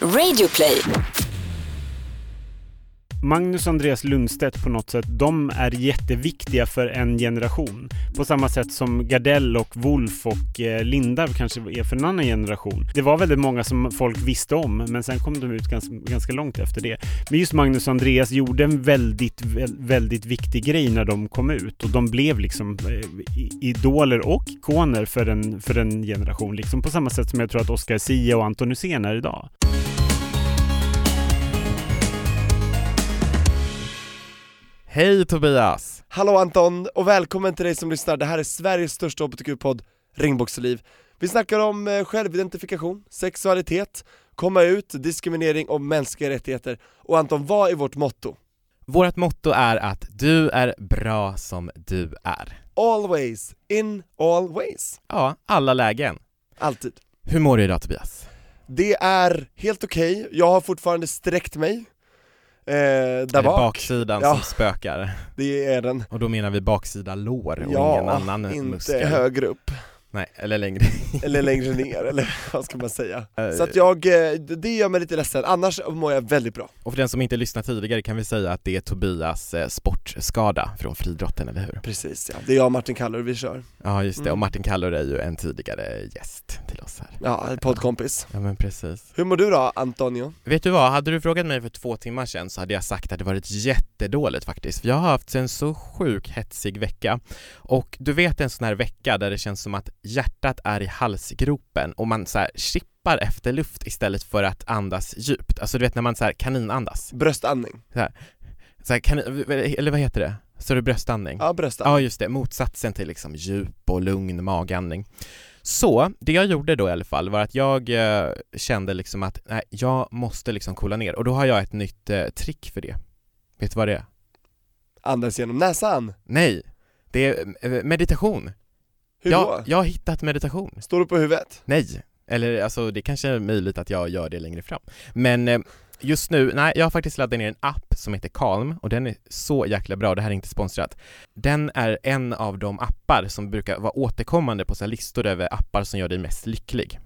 Radioplay. Magnus och Andreas Lundstedt på något sätt, de är jätteviktiga för en generation. På samma sätt som Gardell och Wolf och eh, Lindarw Linda kanske är för en annan generation. Det var väldigt många som folk visste om, men sen kom de ut ganska, ganska långt efter det. Men just Magnus och Andreas gjorde en väldigt, väldigt viktig grej när de kom ut och de blev liksom eh, idoler och ikoner för en, för en generation. Liksom på samma sätt som jag tror att Oscar Sia och Anton Hysén är idag. Hej Tobias! Hallå Anton, och välkommen till dig som lyssnar. Det här är Sveriges största hbtq-podd, Regnbågsliv. Vi snackar om eh, självidentifikation, sexualitet, komma ut, diskriminering och mänskliga rättigheter. Och Anton, vad är vårt motto? Vårt motto är att du är bra som du är. Always, in all ways. Ja, alla lägen. Alltid. Hur mår du idag Tobias? Det är helt okej, okay. jag har fortfarande sträckt mig Eh, där är bak. baksidan Ja. som spökar? Det är den. Och då menar vi baksida lår och Ja, ingen annan inte muskel? högre upp. Nej, eller längre Eller längre ner, eller vad ska man säga? Så att jag, eh, det gör mig lite ledsen, annars mår jag väldigt bra. Och för den som inte lyssnat tidigare kan vi säga att det är Tobias eh, sportskada från friidrotten, eller hur? Precis ja, det är jag och Martin Kallur vi kör. Ja just det, Mm. och Martin Kallur är ju en tidigare gäst till oss här Ja, poddkompis. Ja men precis Hur mår du då, Antonio? Vet du vad, hade du frågat mig för två timmar sedan så hade jag sagt att det varit jättedåligt faktiskt, för jag har haft en så sjuk hetsig vecka och du vet en sån här vecka där det känns som att hjärtat är i halsgropen och man så här chippar efter luft istället för att andas djupt, alltså du vet när man så här kaninandas, Bröstandning? så här, kanin, eller vad heter det? Så det bröstandning? Ja, bröstandning. Ja just det, motsatsen till liksom djup och lugn magandning. Så, det jag gjorde då i alla fall var att jag eh, kände liksom att nej, jag måste liksom coola ner och då har jag ett nytt eh, trick för det. Vet du vad det är? Andas genom näsan? Nej, det är eh, meditation. Hur jag, då? jag har hittat meditation. Står du på huvudet? Nej, eller alltså det kanske är möjligt att jag gör det längre fram. Men eh, just nu, nej jag har faktiskt laddat ner en app som heter Calm och den är så jäkla bra, det här är inte sponsrat. Den är en av de appar som brukar vara återkommande på så listor över appar som gör dig mest lycklig.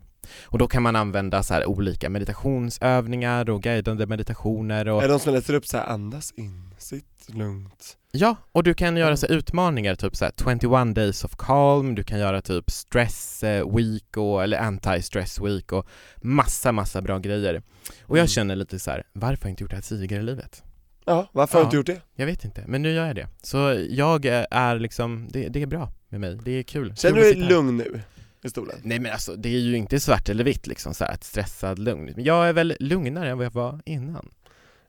Och då kan man använda så här olika meditationsövningar och guidande meditationer och Är de som läser upp så här, andas in, sitt lugnt? Ja, och du kan göra så utmaningar, typ så här 21 days of calm, du kan göra typ stress eh, week och, eller anti-stress week och massa, massa bra grejer. Och jag Mm. känner lite så här, varför har jag inte gjort det här tidigare i livet? Ja, varför har du inte gjort det? Jag vet inte, men nu gör jag det. Så jag eh, är liksom, det, det är bra med mig, det är kul. Känner du dig lugn nu? I stolen? Nej men alltså, det är ju inte svart eller vitt liksom så här, ett stressad lugn. Men jag är väl lugnare än vad jag var innan.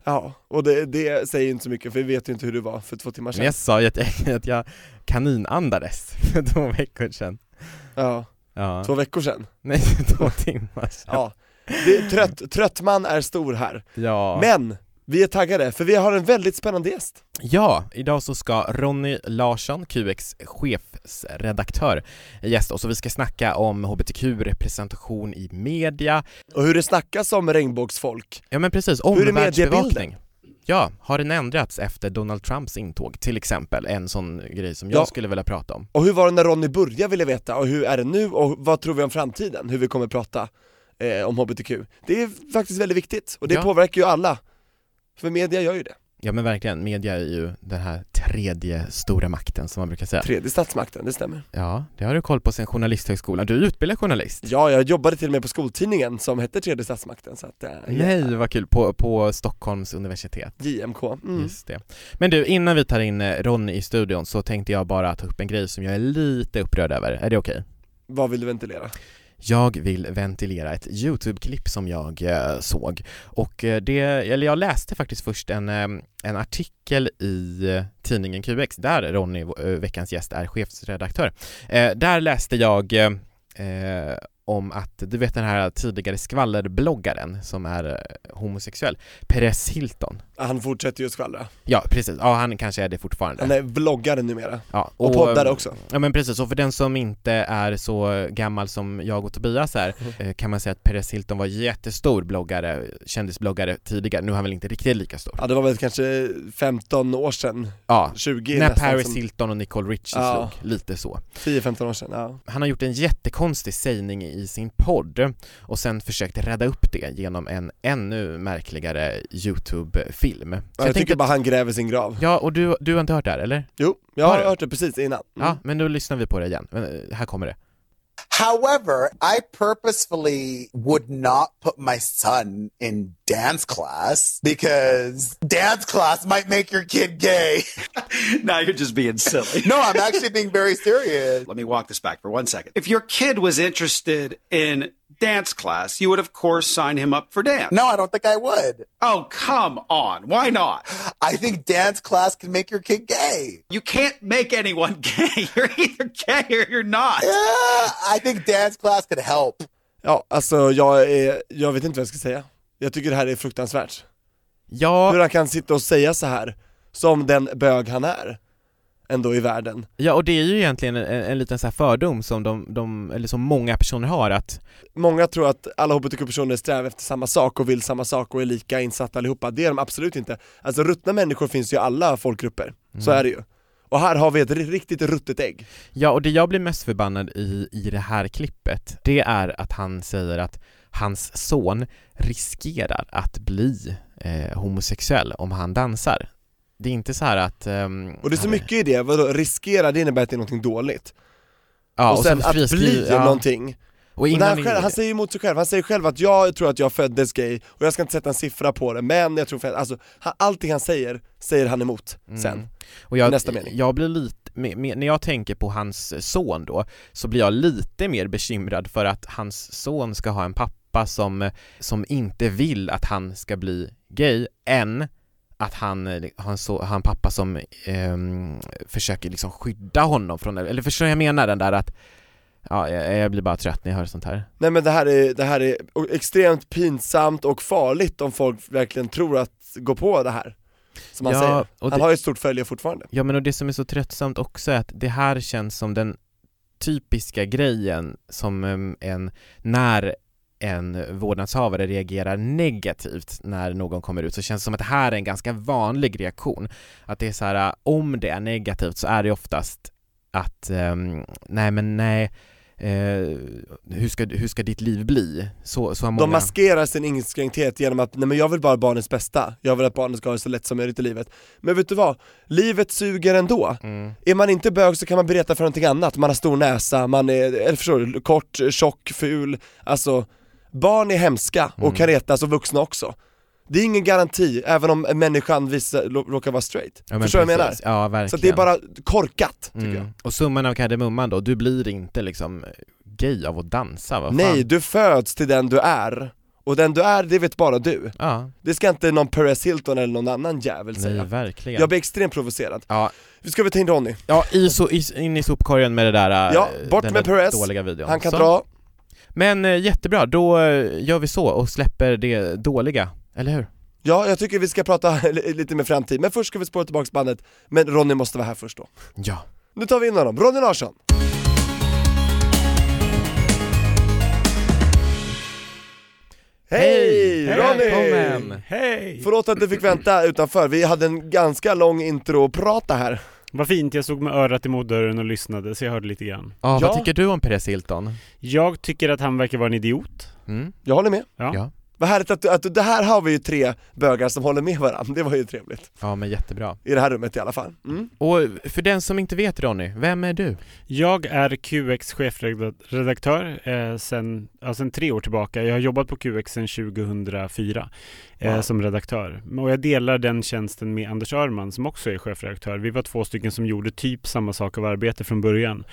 Ja, och det, det säger inte så mycket för vi vet ju inte hur du var för två timmar Men sedan jag sa ju att jag, att jag kaninandades för två veckor sedan. Ja, Ja. två veckor sedan Nej, två timmar sedan. Ja, det trött, trött man är stor här Ja. Men, vi är taggade för vi har en väldigt spännande gäst ja, idag så ska Ronny Larsson, QX chefsredaktör, gästa oss och vi ska snacka om hbtq-representation i media. Och hur det snackas om regnbågsfolk Ja men precis, omvärldsbevakning. Ja, har den ändrats efter Donald Trumps intåg till exempel? En sån grej som jag Ja. skulle vilja prata om. Och hur var det när Ronny började vill jag veta, och hur är det nu och vad tror vi om framtiden? Hur vi kommer prata eh, om HBTQ Det är faktiskt väldigt viktigt, och det Ja. påverkar ju alla För media gör ju det, Ja men verkligen, media är ju den här tredje stora makten som man brukar säga. tredje statsmakten, det stämmer Ja, det har du koll på sen journalisthögskolan. Du är utbildad journalist? Ja, jag jobbade till och med på skoltidningen som hette tredje statsmakten så att, eh, Nej, vad kul. På, på Stockholms universitet. JMK, mm. Just det. Men du, innan vi tar in eh, Ronny i studion så tänkte jag bara ta upp en grej som jag är lite upprörd över. Är det okej? vad vill du ventilera? Jag vill ventilera ett YouTube-klipp som jag eh, såg och eh, det, eller jag läste faktiskt först en, eh, en artikel i eh, tidningen QX där Ronny, veckans gäst, är chefsredaktör. Eh, där läste jag eh, om att, du vet den här tidigare skvallerbloggaren som är homosexuell, Perez Hilton. Han fortsätter ju att skvallra. Ja precis, ja han kanske är det fortfarande Han är vloggare numera. ja, Och, poddare också. Ja men precis, och för den som inte är så gammal som jag och Tobias är Mm. eh, kan man säga att Perez Hilton var jättestor bloggare, kändisbloggare tidigare, nu är han väl inte riktigt lika stor Ja det var väl kanske 15 år sedan, Ja, 20 när Paris som, Hilton och Nicole Richie Ja. slog, lite så 10-15 år sedan, ja. Han har gjort en jättekonstig sägning i sin podd och sen försökt rädda upp det genom en ännu märkligare YouTube-film. Så ja jag, tänkte tycker att- bara han gräver sin grav. Ja, och du, du har inte hört det här eller? Jo, jag Har har hört det precis innan. Mm. Ja, men då lyssnar vi på det igen. Men, eh, Här kommer det. However, I purposefully would not put my son in dance class because dance class might make your kid gay. now you're just being silly. no, I'm actually being very serious. Let me walk this back for one second. If your kid was interested in dance class, you would, of course, sign him up for dance. No, I don't think I would. Oh, come on. Why not? I think dance class can make your kid gay. You can't make anyone gay. You're either gay or you're not. Yeah, I think dance class could help. Ja, alltså jag är, jag vet inte vad jag ska säga. Jag tycker det här är fruktansvärt. Ja, Hur han kan sitta och säga så här som den bög han är, ändå i världen. ja och det är ju egentligen en, en liten så fördom som de, de, eller som många personer har att Många tror att alla hbtq-personer strävar efter samma sak och vill samma sak och är lika insatta allihopa, det är de absolut inte. Alltså ruttna människor finns ju i alla folkgrupper, så Mm. är det ju. Och här har vi ett ri- riktigt ruttet ägg. Ja, och det jag blir mest förbannad i, i det här klippet, det är att han säger att hans son riskerar att bli eh, homosexuell om han dansar. Det är inte så här att... ehm, Och det är så mycket i det, vadå, riskera det innebär att det är någonting dåligt. ja, och sen så att bli ja. någonting. Och Och han, själv, han säger emot sig själv, han säger själv att jag tror att jag föddes gay, och jag ska inte sätta en siffra på det, men jag tror för, alltså, han, allting han säger, säger han emot sen. Mm. och jag, nästa mening. jag blir lite, med, med, när jag tänker på hans son då, så blir jag lite mer bekymrad för att hans son ska ha en pappa som, som inte vill att han ska bli gay, än att han eh, har så, har en pappa som ehm, försöker liksom skydda honom från det, eller förstår jag menar den där att Ja, jag, jag blir bara trött när jag hör sånt här. Nej men det här är, det här är extremt pinsamt och farligt om folk verkligen tror att gå på det här. Som han Ja, säger. Han det- har ju ett stort följe fortfarande. Ja men och det som är så tröttsamt också är att det här känns som den typiska grejen som em, en, när en vårdnadshavare reagerar negativt när någon kommer ut så känns det som att det här är en ganska vanlig reaktion. Att det är så här, om det är negativt så är det oftast att ehm, nej men nej eh, hur, ska, hur ska ditt liv bli? Så, så har många... De maskerar sin inskränkthet genom att, nej men jag vill bara barnets bästa, jag vill att barnet ska ha det så lätt som möjligt i livet. Men vet du vad? Livet suger ändå. Mm. Är man inte bög så kan man berätta för någonting annat, man har stor näsa, man är, eller förstår du, kort, tjock, ful, alltså Barn är hemska och Mm. kan retas och vuxna också. Det är ingen garanti, även om människan visar, råkar vara straight. Ja, Förstår du vad jag menar? Ja, verkligen. Så det är bara korkat, tycker Mm. jag. Och summan av kardemumman då, du blir inte liksom gay av att dansa, vad fan? Nej, du föds till den du är. Och den du är, det vet bara du. Ja, Det ska inte någon Perez Hilton eller någon annan jävel nej säga. verkligen. Jag blir extremt provocerad. Ja, Ska vi ta in Ronny? ja i so, i, in i sopkorgen med det där, äh, Ja, bort den med Perez. dåliga videon. Han kan Så. dra. Men eh, jättebra, då eh, gör vi så och släpper det dåliga, eller hur? Ja, jag tycker vi ska prata li- lite med framtid, men först ska vi spåra tillbaks bandet, men Ronny måste vara här först då. Ja. Nu tar vi in honom, Ronny Larsson! Hej Ronny! Välkommen! Hej! Förlåt att du fick vänta utanför, vi hade en ganska lång intro att prata här. Vad fint, jag stod med örat emot dörren och lyssnade så jag hörde lite grann. Ja, Ja. vad tycker du om Perez Hilton? Jag tycker att han verkar vara en idiot. Mm? Jag håller med. Ja. Ja. Vad härligt att, du- att du- det här har vi ju tre bögar som håller med varandra, det var ju trevligt. Ja, men jättebra. I det här rummet i alla fall. Mm. Och för den som inte vet Ronny, vem är du? Jag är QX chefredaktör eh, sen, ja, sen tre år tillbaka. Jag har jobbat på QX sedan 2004 eh, Wow. som redaktör. Och jag delar den tjänsten med Anders Örman som också är chefredaktör. Vi var två stycken som gjorde typ samma sak av arbete från början.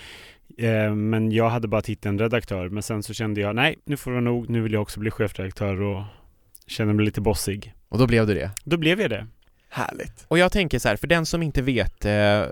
Eh, men jag hade bara titeln redaktör. Men sen så kände jag, nej, nu får det vara nog. Nu vill jag också bli chefredaktör och känner mig lite bossig. Och då blev du det. Då blev jag det. Härligt. Och jag tänker så här, för den som inte vet, eh,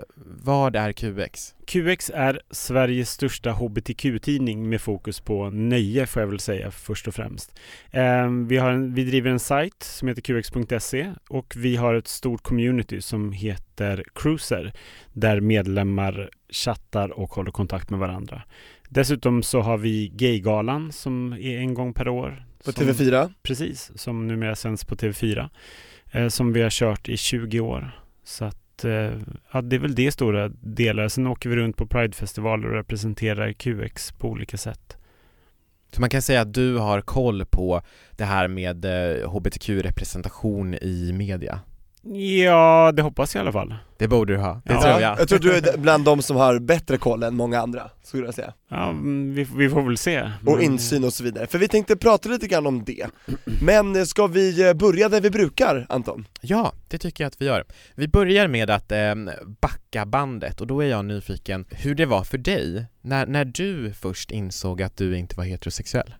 vad är QX? QX är Sveriges största hbtq-tidning med fokus på nöje får jag väl säga först och främst. Eh, vi, har en, vi driver en sajt som heter qx.se och vi har ett stort community som heter Cruiser där medlemmar chattar och håller kontakt med varandra. Dessutom så har vi Gaygalan som är en gång per år. På som, TV4? Precis, som numera sänds på TV4. Eh, som vi har kört i 20 år. Så att, eh, ja, det är väl det stora delar. Sen åker vi runt på Pridefestivaler och representerar QX på olika sätt. Så man kan säga att du har koll på det här med eh, hbtq-representation i media? Ja, det hoppas jag i alla fall. Det borde du ha, det Ja. tror Ja, jag. jag tror du är bland de som har bättre koll än många andra, skulle jag säga. Ja, mm, vi, vi får väl se. Och insyn och så vidare. För vi tänkte prata lite grann om det. Men eh, ska vi eh, börja där vi brukar, Anton? Ja, det tycker jag att vi gör. Vi börjar med att eh, backa bandet och då är jag nyfiken hur det var för dig när, när du först insåg att du inte var heterosexuell.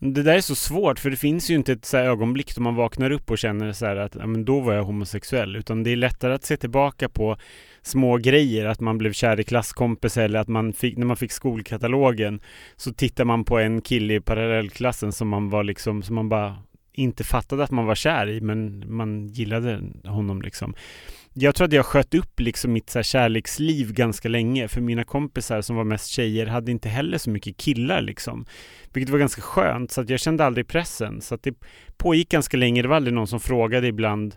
Det där är så svårt för det finns ju inte ett så här ögonblick då man vaknar upp och känner så här att ja, men då var jag homosexuell. Utan det är lättare att se tillbaka på små grejer. Att man blev kär i klasskompis eller att man fick, när man fick skolkatalogen så tittar man på en kille i parallellklassen som man var liksom, som man bara inte fattade att man var kär i men man gillade honom liksom. Jag tror att jag sköt upp liksom mitt så här kärleksliv ganska länge för mina kompisar som var mest tjejer hade inte heller så mycket killar liksom. Vilket var ganska skönt så att jag kände aldrig pressen. Så att det pågick ganska länge. Det var aldrig någon som frågade ibland.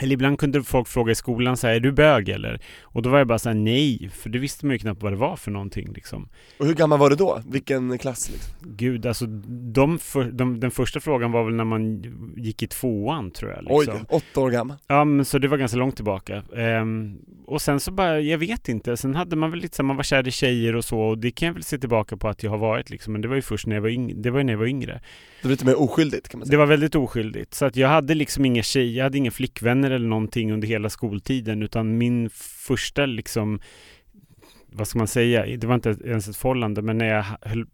Eller ibland kunde folk fråga i skolan så här, är du bög eller? Och då var jag bara så här, nej, för det visste man ju knappt vad det var för någonting liksom. Och hur gammal var du då? Vilken klass liksom? Gud, alltså de för, de, den första frågan var väl när man gick i tvåan tror jag. Liksom. Oj, åtta år gammal. Ja, men så det var ganska långt tillbaka. Ehm, och sen så bara, jag vet inte. Sen hade man väl lite så här, man var kär i tjejer och så. Och det kan jag väl se tillbaka på att jag har varit liksom. Men det var ju först när jag var, yng- det var ju när jag var yngre. Det var lite mer oskyldigt kan man Det säga. var väldigt oskyldigt. Så att jag hade liksom inga tjejer, jag hade inga flickvänner eller någonting under hela skoltiden. Utan min första liksom vad ska man säga, det var inte ens ett förhållande, men när jag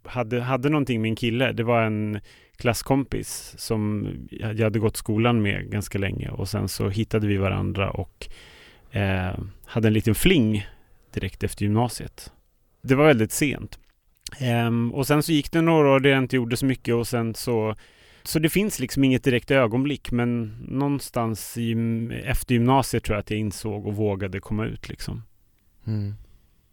hade, hade någonting med en kille, det var en klasskompis som jag hade gått skolan med ganska länge och sen så hittade vi varandra och eh, hade en liten fling direkt efter gymnasiet. Det var väldigt sent. Eh, och sen så gick det några år där jag inte gjorde så mycket och sen så så det finns liksom inget direkt ögonblick men någonstans i, efter gymnasiet tror jag att jag insåg och vågade komma ut liksom. Mm.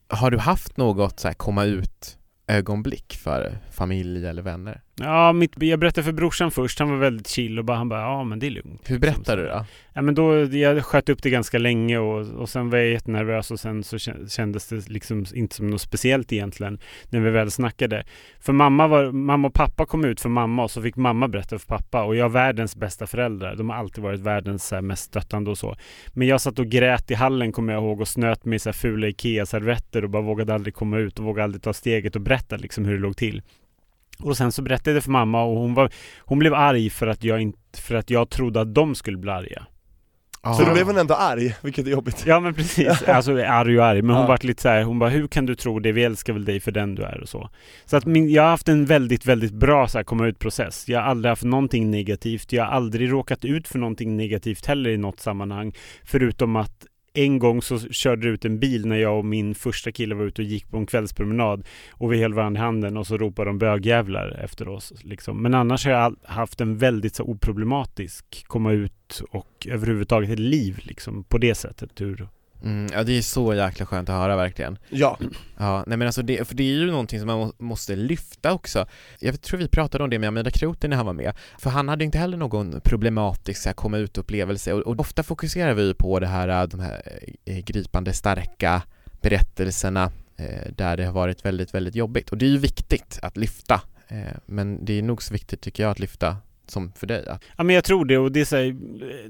Har du haft något så här komma ut ögonblick för familj eller vänner? Ja, mitt, jag berättade för brorsan först, han var väldigt chill och bara, han bara ja men det är lugnt. Hur berättar du då? Ja men då, jag sköt upp det ganska länge och, och sen var jag jättenervös och sen så kä- kändes det liksom inte som något speciellt egentligen när vi väl snackade. För mamma, var, mamma och pappa kom ut för mamma och så fick mamma berätta för pappa och jag har världens bästa föräldrar. De har alltid varit världens här, mest stöttande och så. Men jag satt och grät i hallen kommer jag ihåg och snöt mig i så här fula IKEA-servetter och bara vågade aldrig komma ut och vågade aldrig ta steget och berätta liksom hur det låg till. Och sen så berättade jag det för mamma och hon, var, hon blev arg för att, jag inte, för att jag trodde att de skulle bli arga. Så då blev hon ändå arg, vilket är jobbigt. Ja men precis, alltså arg och arg, men hon Ja. vart lite så här, hon bara hur kan du tro det, vi älskar väl dig för den du är och så. Så att min, jag har haft en väldigt, väldigt bra så här, komma ut process. Jag har aldrig haft någonting negativt, jag har aldrig råkat ut för någonting negativt heller i något sammanhang. Förutom att en gång så körde det ut en bil när jag och min första kille var ute och gick på en kvällspromenad och vi höll varandra i handen och så ropade de bögjävlar efter oss. Liksom. Men annars har jag haft en väldigt så oproblematisk komma ut och överhuvudtaget ett liv liksom, på det sättet. Ur, Mm, ja det är så jäkla skönt att höra verkligen. Ja, Ja, nej men alltså det, för det är ju någonting som man må, måste lyfta också. Jag tror vi pratade om det med Amanda Kroten när han var med, för han hade inte heller någon problematisk så här, komma ut-upplevelse och, och ofta fokuserar vi ju på det här, de här eh, gripande starka berättelserna eh, där det har varit väldigt, väldigt jobbigt och det är ju viktigt att lyfta, eh, men det är nog så viktigt tycker jag att lyfta som för dig. Att, Ja men jag tror det och det är så här,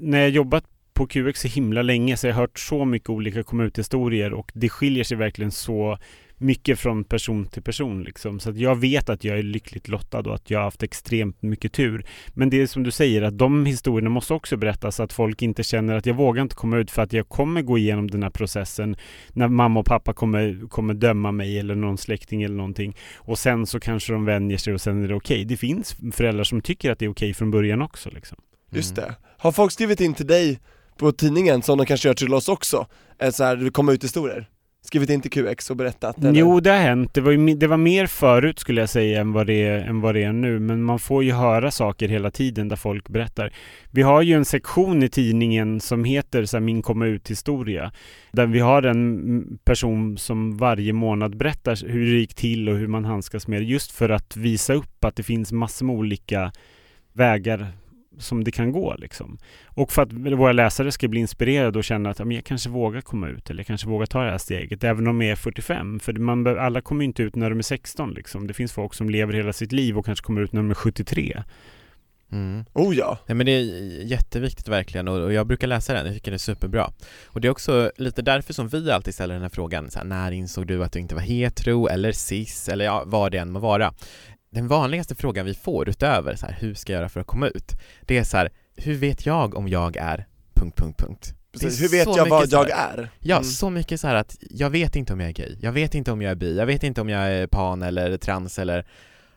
när jag jobbat på QX så himla länge så har jag hört så mycket olika komma ut-historier och det skiljer sig verkligen så mycket från person till person liksom. Så att jag vet att jag är lyckligt lottad och att jag har haft extremt mycket tur. Men det är som du säger att de historierna måste också berättas så att folk inte känner att jag vågar inte komma ut för att jag kommer gå igenom den här processen när mamma och pappa kommer, kommer döma mig eller någon släkting eller någonting. Och sen så kanske de vänjer sig och sen är det okej. Det finns föräldrar som tycker att det är okej från början också liksom. just Mm. det. Har folk skrivit in till dig på tidningen som de kanske gör till oss också? Så här, det kommer ut historier? Skrivit in till QX och berättat? Eller? Jo, det har hänt. Det var, ju, det var mer förut skulle jag säga än vad, det är, än vad det är nu. Men man får ju höra saker hela tiden där folk berättar. Vi har ju en sektion i tidningen som heter så här, Min komma ut-historia. Där vi har en person som varje månad berättar hur det gick till och hur man handskas med det. Just för att visa upp att det finns massor med olika vägar som det kan gå liksom. Och för att våra läsare ska bli inspirerade och känna att ja, men jag kanske vågar komma ut eller jag kanske vågar ta det här steget även om jag är 45. För man, alla kommer inte ut när de är 16 liksom. Det finns folk som lever hela sitt liv och kanske kommer ut när de är 73. Mm. Oh ja! Nej men det är jätteviktigt verkligen och och jag brukar läsa den, jag tycker det är superbra. Och det är också lite därför som vi alltid ställer den här frågan, så här, när insåg du att du inte var hetero eller cis eller ja, vad det än må vara. Den vanligaste frågan vi får utöver så här, hur ska jag göra för att komma ut? Det är så här, hur vet jag om jag är... Punkt, punkt, punkt. Precis. Hur vet jag vad jag här- är? Ja, Mm. så mycket så här att jag vet inte om jag är gay, jag vet inte om jag är bi, jag vet inte om jag är pan eller trans eller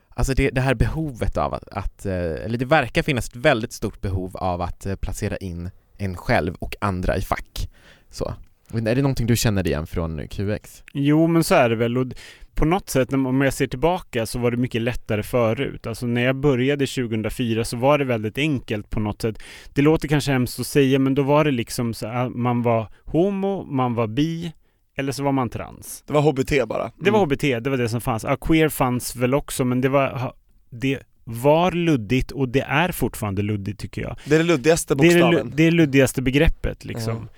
Alltså det, det här behovet av att, att, eh, eller det verkar finnas ett väldigt stort behov av att eh, placera in en själv och andra i fack. Så. Men Är det någonting du känner igen från QX? Jo, men så är det väl. Och på något sätt, när- om jag ser tillbaka, så var det mycket lättare förut. Alltså när jag började 2004 så var det väldigt enkelt på något sätt. Det låter kanske hemskt att säga, men då var det liksom så att man var homo, man var bi, eller så var man trans. Det var HBT bara. Det var Mm. HBT, det var det som fanns. Ja, queer fanns väl också, men det var, det var luddigt och det är fortfarande luddigt tycker jag. Det är det luddigaste Det är det, bokstaven. det är luddigaste begreppet liksom. Ja.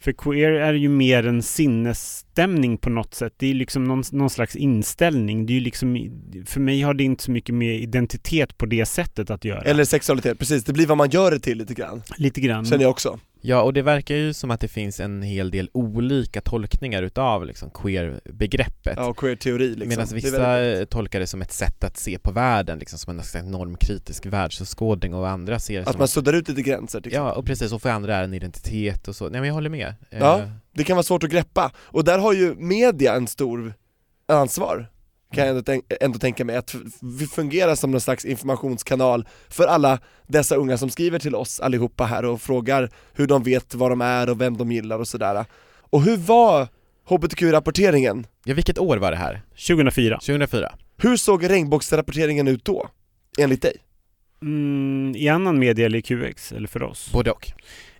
För queer är ju mer en sinnesstämning på något sätt. Det är liksom någon, någon slags inställning. Det är ju liksom, för mig har det inte så mycket med identitet på det sättet att göra. Eller sexualitet, precis. Det blir vad man gör det till lite grann. Lite grann. Känner jag också. Ja, och det verkar ju som att det finns en hel del olika tolkningar utav liksom queer-begreppet. Ja, queer-teori liksom. Medan Det vissa väldigt- eh, tolkar det som ett sätt att se på världen, liksom som en slags normkritisk världsåskådning och andra ser det Att som man suddar ut lite gränser till Ja, och precis, och för andra är en identitet och så. Nej men jag håller med. Eh, Ja. Det kan vara svårt att greppa, och där har ju media en stor ansvar kan jag ändå, tänk, ändå tänka mig, att vi fungerar som någon slags informationskanal för alla dessa unga som skriver till oss allihopa här och frågar hur de vet vad de är och vem de gillar och sådär. Och hur var HBTQ-rapporteringen? Ja, vilket år var det här? 2004. 2004? Hur såg regnbågsrapporteringen ut då? Enligt dig? Mm, I annan media eller i QX, eller för oss? Både och.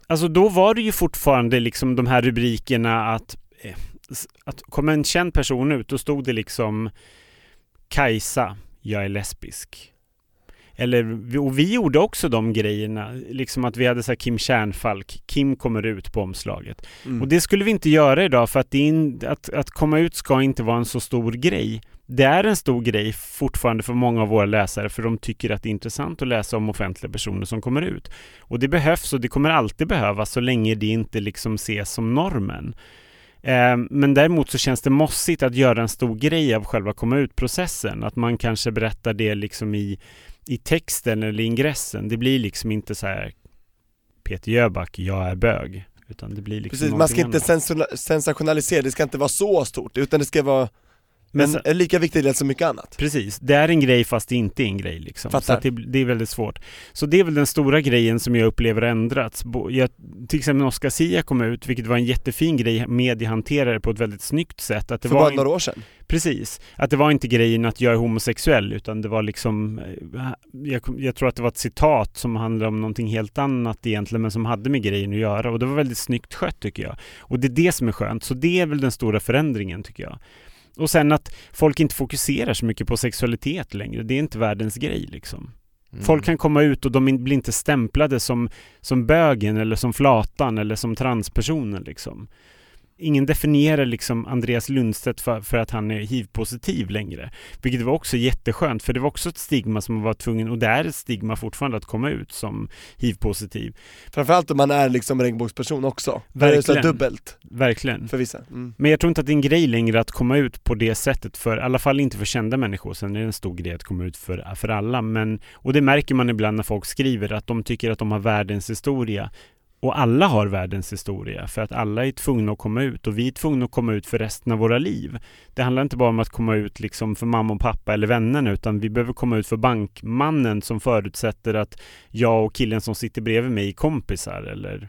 Alltså då var det ju fortfarande liksom de här rubrikerna att, eh, att kom en känd person ut, då stod det liksom Kajsa, jag är lesbisk. Eller, och vi gjorde också de grejerna, liksom att vi hade så Kim Kärnfalk, Kim kommer ut på omslaget. Mm. Och det skulle vi inte göra idag för att, in, att, att komma ut ska inte vara en så stor grej. Det är en stor grej fortfarande för många av våra läsare för de tycker att det är intressant att läsa om offentliga personer som kommer ut. Och det behövs och det kommer alltid behövas så länge det inte liksom ses som normen. Eh, Men däremot så känns det mossigt att göra en stor grej av själva komma ut-processen. Att man kanske berättar det liksom i, i texten eller ingressen. Det blir liksom inte så här Peter Jöback, jag är bög. Utan det blir liksom Precis, man ska inte annat. sensationalisera, det ska inte vara så stort, utan det ska vara Men en, så- en lika viktig del som mycket annat. Precis, det är en grej fast det inte är en grej liksom. Fattar. Så det, det är väldigt svårt. Så det är väl den stora grejen som jag upplever ändrats. Jag, till exempel när Oscar Sia kom ut, vilket var en jättefin grej, media hanterade på ett väldigt snyggt sätt. Att det För var bara några år sedan. Precis, att det var inte grejen att jag är homosexuell utan det var liksom eh, jag, jag tror att det var ett citat som handlade om någonting helt annat egentligen men som hade med grejen att göra och det var väldigt snyggt skött tycker jag. Och det är det som är skönt, så det är väl den stora förändringen tycker jag. Och sen att folk inte fokuserar så mycket på sexualitet längre, det är inte världens grej liksom. Mm. Folk kan komma ut och de blir inte stämplade som, som bögen eller som flatan eller som transpersonen liksom. Ingen definierar liksom Andreas Lundstedt för, för att han är hiv-positiv längre. Vilket var också jätteskönt, för det var också ett stigma som man var tvungen, och det är ett stigma fortfarande att komma ut som hiv-positiv. Framförallt om man är liksom regnbågsperson också. Är det Verkligen. dubbelt Verkligen. för vissa. Mm. Men jag tror inte att det är en grej längre att komma ut på det sättet för, i alla fall inte för kända människor. Sen är det en stor grej att komma ut för, för alla. Men, och det märker man ibland när folk skriver, att de tycker att de har världens historia. Och alla har världens historia, för att alla är tvungna att komma ut och vi är tvungna att komma ut för resten av våra liv. Det handlar inte bara om att komma ut liksom för mamma och pappa eller vännerna, utan vi behöver komma ut för bankmannen som förutsätter att jag och killen som sitter bredvid mig är kompisar eller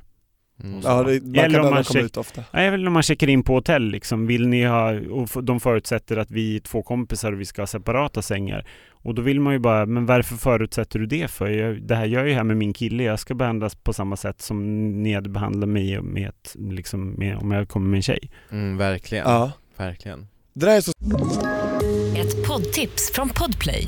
Mm. Ja, det, man Eller kan om man komma ut ofta. Nej, väl när man checkar in på hotell liksom. Vill ni ha, och de förutsätter att vi är två kompisar och vi ska ha separata sängar. Och då vill man ju bara, men varför förutsätter du det för? Jag, det här gör jag ju här med min kille, jag ska behandlas på samma sätt som ni hade behandlat mig med, ett, liksom, med, om jag kommer med en tjej. Mm, verkligen, Ja. verkligen. Det där är så Ett poddtips från Podplay.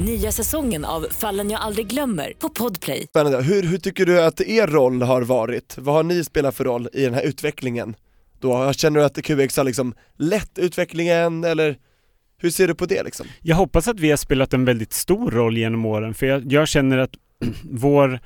Nya säsongen av Fallen jag aldrig glömmer på Podplay. spännande. Hur, hur tycker du att er roll har varit? Vad har ni spelat för roll i den här utvecklingen? Då, känner du att QX har liksom lett utvecklingen eller hur ser du på det liksom? Jag hoppas att vi har spelat en väldigt stor roll genom åren, för jag, jag känner att vår,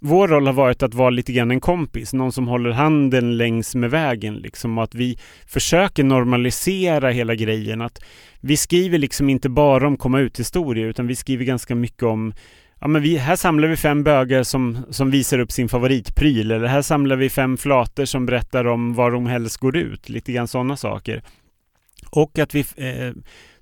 vår roll har varit att vara lite grann en kompis, någon som håller handen längs med vägen liksom, och att vi försöker normalisera hela grejen. Att vi skriver liksom inte bara om komma ut-historier, utan vi skriver ganska mycket om Ja men vi, här samlar vi fem bögar som, som visar upp sin favoritpryl eller här samlar vi fem flator som berättar om var de helst går ut. Lite grann sådana saker. Och att vi eh,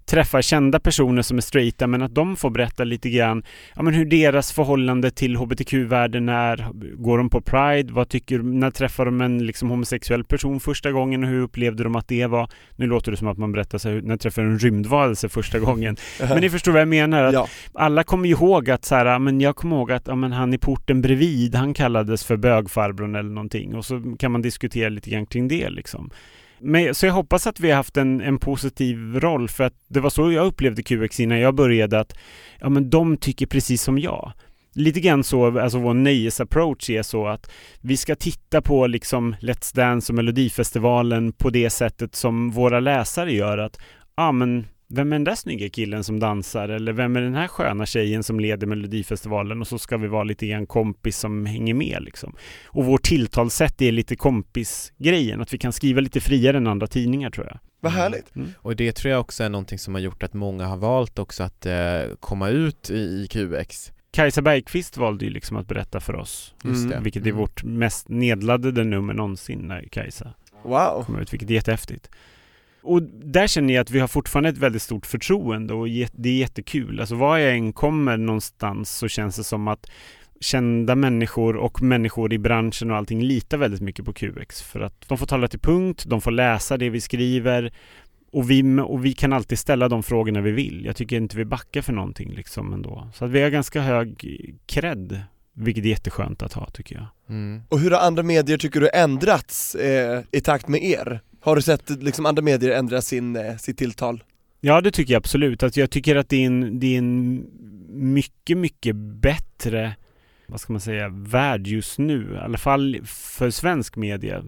träffar kända personer som är straighta men att de får berätta lite grann ja, men hur deras förhållande till hbtq-världen är. Går de på Pride? Vad tycker, när träffar de en liksom, homosexuell person första gången och hur upplevde de att det var? Nu låter det som att man berättar här, när träffar en rymdvarelse första gången. Men ni förstår vad jag menar? Att Ja, alla kommer ihåg att så här, men jag kommer ihåg att ja, men han i porten bredvid, han kallades för bögfarbrorn eller någonting och så kan man diskutera lite grann kring det liksom. Men, så jag hoppas att vi har haft en, en positiv roll för att det var så jag upplevde QX innan jag började att ja men de tycker precis som jag. Lite grann så, alltså vår nöjesapproach är så att vi ska titta på liksom Let's Dance och Melodifestivalen på det sättet som våra läsare gör att ja men vem är den där snygga killen som dansar eller vem är den här sköna tjejen som leder Melodifestivalen och så ska vi vara lite grann kompis som hänger med liksom. Och vårt tilltalssätt är lite kompisgrejen, att vi kan skriva lite friare än andra tidningar tror jag. vad härligt. Och det tror jag också är någonting som har gjort att många har valt också att eh, komma ut i, i QX. Kajsa Bergqvist valde ju liksom att berätta för oss, Just Mm. det. vilket är Mm. vårt mest nedladdade nummer någonsin när Kajsa Wow. kom ut, vilket är jättehäftigt. Och där känner jag att vi har fortfarande ett väldigt stort förtroende och det är jättekul. Alltså var jag än kommer någonstans så känns det som att kända människor och människor i branschen och allting litar väldigt mycket på QX för att de får tala till punkt, de får läsa det vi skriver och vi, och vi kan alltid ställa de frågorna vi vill. Jag tycker inte vi backar för någonting liksom ändå. Så att vi har ganska hög cred, vilket är jätteskönt att ha tycker jag. Mm. Och hur har andra medier tycker du ändrats eh, i takt med er? Har du sett liksom andra medier ändra sin, eh, sitt tilltal? Ja, det tycker jag absolut. Alltså jag tycker att det är en, det är en mycket, mycket bättre vad ska man säga, värld just nu. I alla fall för svensk media.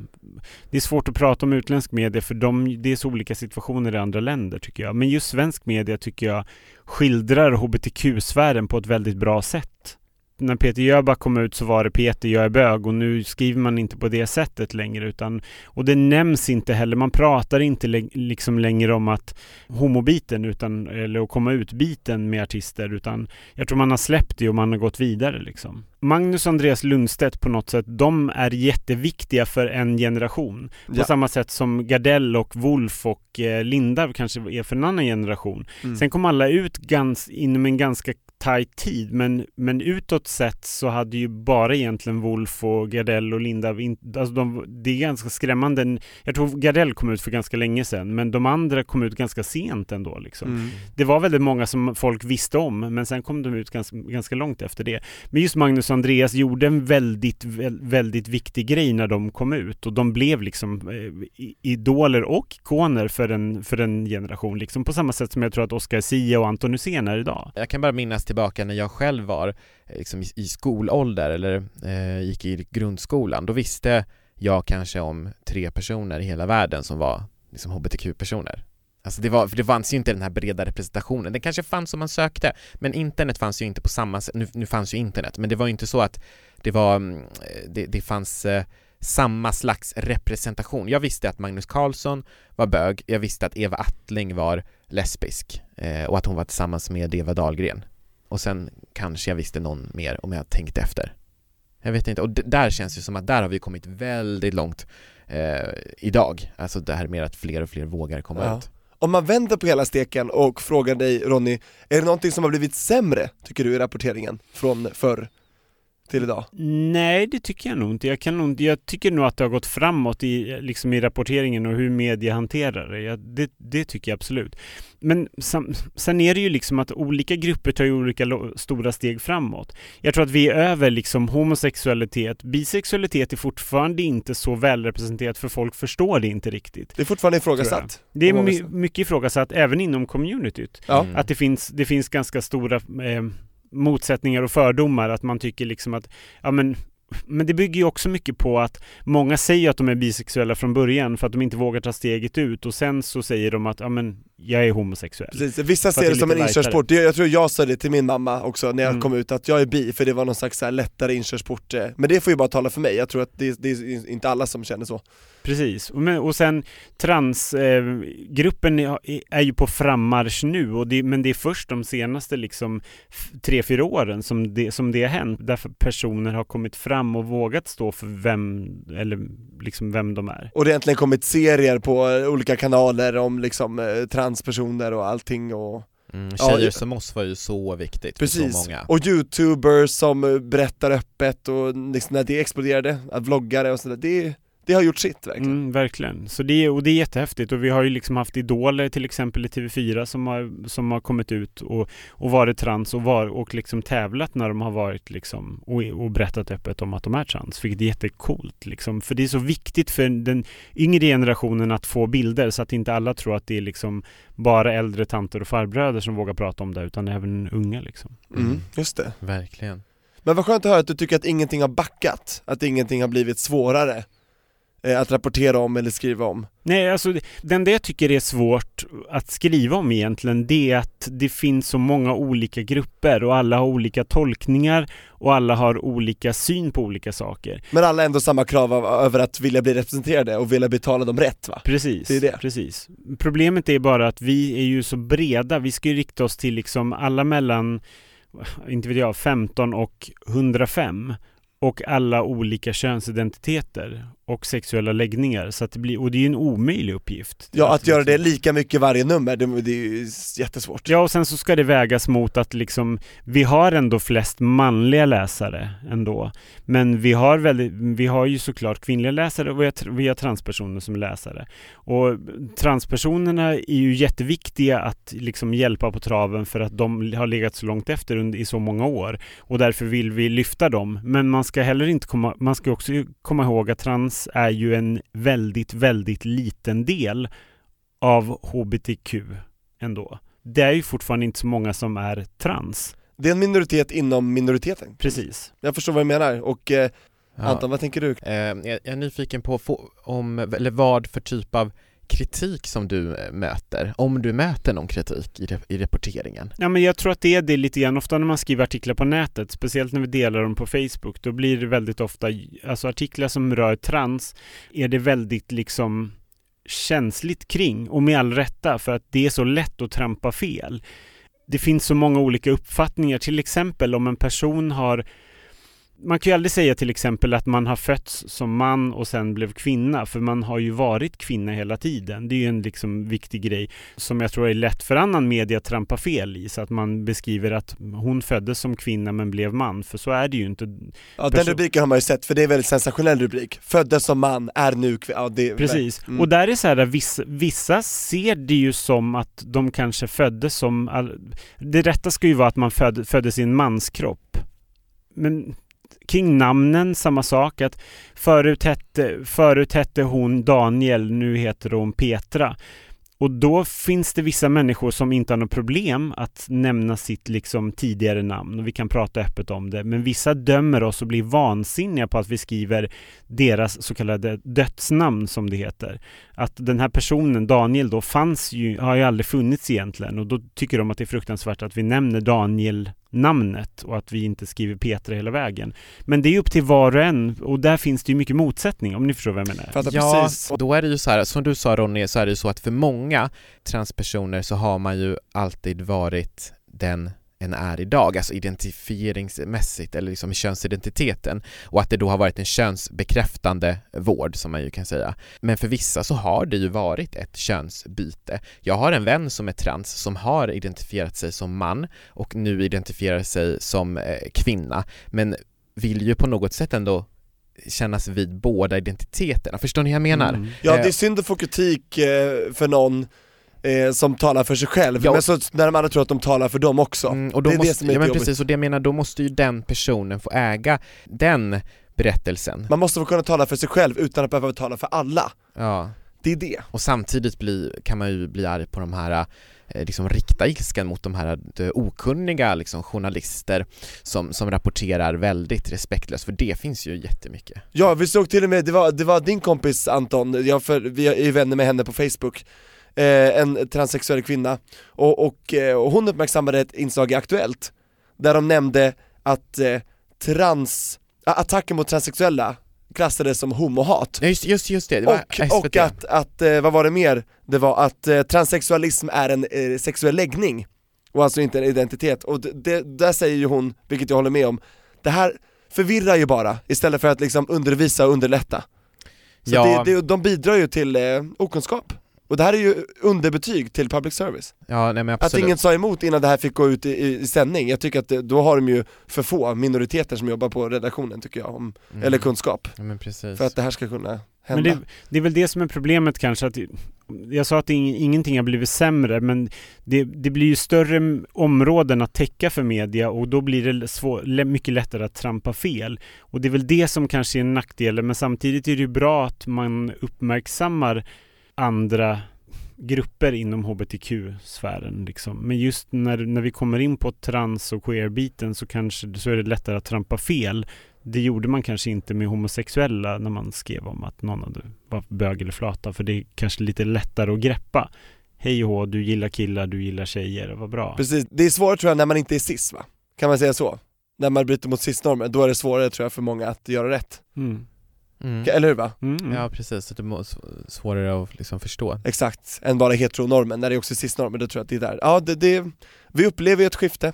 Det är svårt att prata om utländsk media för de, det är så olika situationer i andra länder tycker jag. Men just svensk media tycker jag skildrar hbtq-sfären på ett väldigt bra sätt. När Peter Jöback kom ut så var det Peter, jag är bög och nu skriver man inte på det sättet längre utan och det nämns inte heller, man pratar inte liksom längre om att homobiten utan, eller att komma ut-biten med artister utan jag tror man har släppt det och man har gått vidare liksom. Magnus och Andreas Lundstedt på något sätt, de är jätteviktiga för en generation. På Ja. samma sätt som Gardell och Wolf och eh, Linda kanske är för en annan generation. Mm. Sen kom alla ut gans, inom en ganska tajt tid men, men utåt sett så hade ju bara egentligen Wolf och Gardell och Linda in, alltså de, det är ganska skrämmande. Jag tror Gardell kom ut för ganska länge sedan men de andra kom ut ganska sent ändå liksom. Mm. Det var väldigt många som folk visste om men sen kom de ut ganska, ganska långt efter det. Men just Magnus och Andreas gjorde en väldigt, vä- väldigt viktig grej när de kom ut och de blev liksom eh, i- idoler och ikoner för en, för en generation liksom på samma sätt som jag tror att Oscar Sia och Anton Hysén är idag. Jag kan bara minnas tillbaka när jag själv var eh, liksom, i, skolålder eller eh, gick i grundskolan. Då visste jag kanske om tre personer i hela världen som var liksom, hbtq-personer. Alltså det, var, för det fanns ju inte den här breda representationen. Den kanske fanns om man sökte, men internet fanns ju inte på samma sätt. Nu, nu fanns ju internet, men det var ju inte så att det var, mm, eh, det, det fanns eh, samma slags representation. Jag visste att Magnus Carlsson var bög, jag visste att Eva Attling var lesbisk eh, och att hon var tillsammans med Eva Dahlgren. Och sen kanske jag visste någon mer om jag tänkte efter. Jag vet inte, och där känns det som att där har vi kommit väldigt långt eh, idag. Alltså det här med att fler och fler vågar komma Ja. ut. Om man vänder på hela steken och frågar dig Ronny, är det någonting som har blivit sämre, tycker du, i rapporteringen från förr till idag? Nej, det tycker jag nog inte. Jag, kan nog, jag tycker nog att det har gått framåt i, liksom i rapporteringen och hur media hanterar det. Ja, det. Det tycker jag absolut. Men sam, sen är det ju liksom att olika grupper tar ju olika stora steg framåt. Jag tror att vi är över liksom homosexualitet. Bisexualitet är fortfarande inte så välrepresenterat för folk förstår det inte riktigt. Det är fortfarande jag. ifrågasatt. Det är my, mycket ifrågasatt även inom communityt. Ja. Mm. Att det finns, det finns ganska stora eh, motsättningar och fördomar. Att man tycker liksom att, ja men men det bygger ju också mycket på att många säger att de är bisexuella från början för att de inte vågar ta steget ut och sen så säger de att ja men jag är homosexuell. Precis, vissa ser det som en inkörsport, jag tror jag sa det till min mamma också när jag Mm. kom ut, att jag är bi, för det var någon slags så här lättare inkörsport eh, Men det får ju bara tala för mig, jag tror att det, det är inte alla som känner så Precis. Och, men, och sen transgruppen är, är ju på frammarsch nu och det, men det är först de senaste liksom tre, fyra åren som det, som det har hänt. Därför personer har kommit fram och vågat stå för vem, eller liksom vem de är. Och det har egentligen kommit serier på eh, olika kanaler om liksom eh, transpersoner och allting och Mm, tjejer ja. som oss var ju så viktigt för så Precis, många. och youtubers som eh, berättar öppet och liksom när det exploderade, att vloggare och sådär, det, det har gjort sitt verkligen Mm, verkligen. Så det, och det är jättehäftigt och vi har ju liksom haft idoler till exempel i TV4 som har, som har kommit ut och, och varit trans och, var, och liksom tävlat när de har varit liksom och, och berättat öppet om att de är trans. Vilket är jättecoolt liksom. För det är så viktigt för den yngre generationen att få bilder så att inte alla tror att det är liksom bara äldre tanter och farbröder som vågar prata om det utan även unga liksom. mm, Just det Verkligen. Men vad skönt att höra att du tycker att ingenting har backat, att ingenting har blivit svårare att rapportera om eller skriva om Nej, alltså det- den det jag tycker är svårt att skriva om egentligen, det är att det finns så många olika grupper och alla har olika tolkningar och alla har olika syn på olika saker. Men alla har ändå samma krav av, över att vilja bli representerade och vilja betala dem rätt va? Precis, Det är det. precis. Problemet är bara att vi är ju så breda, vi ska ju rikta oss till liksom alla mellan, inte vet jag, 15 och 105 och alla olika könsidentiteter och sexuella läggningar. Så att det blir, och det är ju en omöjlig uppgift. Ja, att göra det liksom- lika mycket varje nummer, det, det är ju jättesvårt Ja, och sen så ska det vägas mot att liksom vi har ändå flest manliga läsare ändå. Men vi har, väldigt, vi har ju såklart kvinnliga läsare och vi har, tr- vi har transpersoner som läsare. Och transpersonerna är ju jätteviktiga att liksom hjälpa på traven för att de har legat så långt efter under, i så många år. Och därför vill vi lyfta dem. Men man ska heller inte komma, man ska också komma ihåg att trans är ju en väldigt, väldigt liten del av HBTQ ändå. Det är ju fortfarande inte så många som är trans. Det är en minoritet inom minoriteten Precis. Jag förstår vad du menar, och eh, Ja. Anton vad tänker du? Eh, jag, är nyfiken på om, eller vad för typ av kritik som du eh, möter, om du möter någon kritik i, i rapporteringen. Ja, men jag tror att det är det lite grann. Ofta när man skriver artiklar på nätet, speciellt när vi delar dem på Facebook, då blir det väldigt ofta, alltså artiklar som rör trans, är det väldigt liksom känsligt kring och med all rätta för att det är så lätt att trampa fel. Det finns så många olika uppfattningar, till exempel om en person har man kan ju aldrig säga till exempel att man har fötts som man och sen blev kvinna, för man har ju varit kvinna hela tiden. Det är ju en liksom viktig grej som jag tror är lätt för annan media att trampa fel i, så att man beskriver att hon föddes som kvinna men blev man, för så är det ju inte. Ja den rubriken har man ju sett, för det är en väldigt sensationell rubrik Föddes som man, är nu kvinna, ja, det, Precis. Mm. Och där är så här, vissa, vissa ser det ju som att de kanske föddes som... Det rätta ska ju vara att man föd, föddes i en manskropp. Men kring namnen, samma sak. att Förut hette, förut hette hon Daniel, nu heter hon Petra. Och då finns det vissa människor som inte har något problem att nämna sitt liksom tidigare namn och vi kan prata öppet om det. Men vissa dömer oss och blir vansinniga på att vi skriver deras så kallade dödsnamn som det heter. Att den här personen, Daniel då, fanns ju, har ju aldrig funnits egentligen och då tycker de att det är fruktansvärt att vi nämner Daniel namnet och att vi inte skriver Petra hela vägen. Men det är upp till var och en och där finns det ju mycket motsättning om ni förstår vad jag menar. Fattar Ja, precis. och då är det ju så här, som du sa Ronny, så är det ju så att för många transpersoner så har man ju alltid varit den en är idag, alltså identifieringsmässigt eller liksom könsidentiteten och att det då har varit en könsbekräftande vård som man ju kan säga. Men för vissa så har det ju varit ett könsbyte. Jag har en vän som är trans som har identifierat sig som man och nu identifierar sig som eh, kvinna men vill ju på något sätt ändå kännas vid båda identiteterna, förstår ni vad jag menar? Mm. Ja Eh, det är synd att få kritik eh, för någon eh, som talar för sig själv, Ja. men så när de andra tror att de talar för dem också. Mm, och då det är måste, det som är ja, men jobbigt. precis, och det jag menar, då måste ju den personen få äga den berättelsen. Man måste få kunna tala för sig själv utan att behöva tala för alla. Ja, Det är det. och samtidigt bli, kan man ju bli arg på de här eh, liksom rikta ilskan mot de här eh, okunniga liksom, journalister som, som rapporterar väldigt respektlöst, för det finns ju jättemycket. Ja, vi såg till och med, det var, det var din kompis Anton, jag för, vi är vänner med henne på Facebook eh, En transsexuell kvinna, och, och, eh, och hon uppmärksammade ett inslag i Aktuellt Där de nämnde att eh, trans, attacker mot transsexuella klassades som homohat just, just, just det, det var och, och att, att eh, vad var det mer? Det var att eh, transsexualism är en eh, sexuell läggning och alltså inte en identitet, och det, det, där säger ju hon, vilket jag håller med om, det här förvirrar ju bara istället för att liksom undervisa och underlätta. Så Ja. det, det, de bidrar ju till eh, okunskap, och det här är ju underbetyg till public service. Ja, nej men Att absolut. ingen sa emot innan det här fick gå ut i, i, i sändning, jag tycker att det, då har de ju för få minoriteter som jobbar på redaktionen tycker jag, om, Mm. eller kunskap, Ja, men precis. för att det här ska kunna Men hända. det, det är väl det som är problemet kanske att jag sa att ing, ingenting har blivit sämre men det, det blir ju större områden att täcka för media och då blir det svår, mycket lättare att trampa fel. Och det är väl det som kanske är en nackdel men samtidigt är det ju bra att man uppmärksammar andra grupper inom hbtq-sfären liksom. Men just när, när vi kommer in på trans och queer-biten så kanske så är det lättare att trampa fel. Det gjorde man kanske inte med homosexuella när man skrev om att någon hade, var bög eller flata för det är kanske lite lättare att greppa. Hej och hå, du gillar killar, du gillar tjejer, vad bra. Precis, det är svårare tror jag när man inte är cis va? Kan man säga så? När man bryter mot cis-normer, då är det svårare tror jag för många att göra rätt. Mm. Mm. Eller hur va? Mm, mm. Ja precis, så det är sv- svårare att liksom förstå. Exakt, än bara heteronormen, när det är också cis-normer, då tror jag att det är där. Ja, det, det, vi upplever ju ett skifte.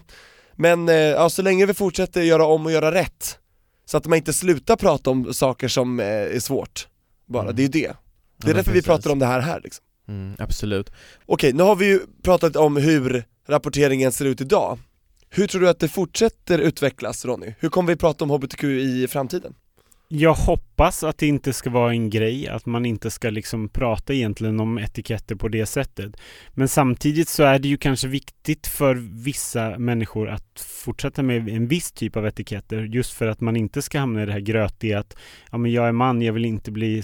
Men eh, ja, så länge vi fortsätter göra om och göra rätt, så att man inte slutar prata om saker som eh, är svårt, bara, Mm. det är ju det. Det Ja, är men därför vi precis. pratar om det här här liksom. Mm, absolut. Okej, nu har vi ju pratat om hur rapporteringen ser ut idag. Hur tror du att det fortsätter utvecklas Ronny? Hur kommer vi prata om HBTQ i framtiden? Jag hoppas att det inte ska vara en grej, att man inte ska liksom prata egentligen om etiketter på det sättet. Men samtidigt så är det ju kanske viktigt för vissa människor att fortsätta med en viss typ av etiketter just för att man inte ska hamna i det här grötiga att ja men jag är man, jag vill inte bli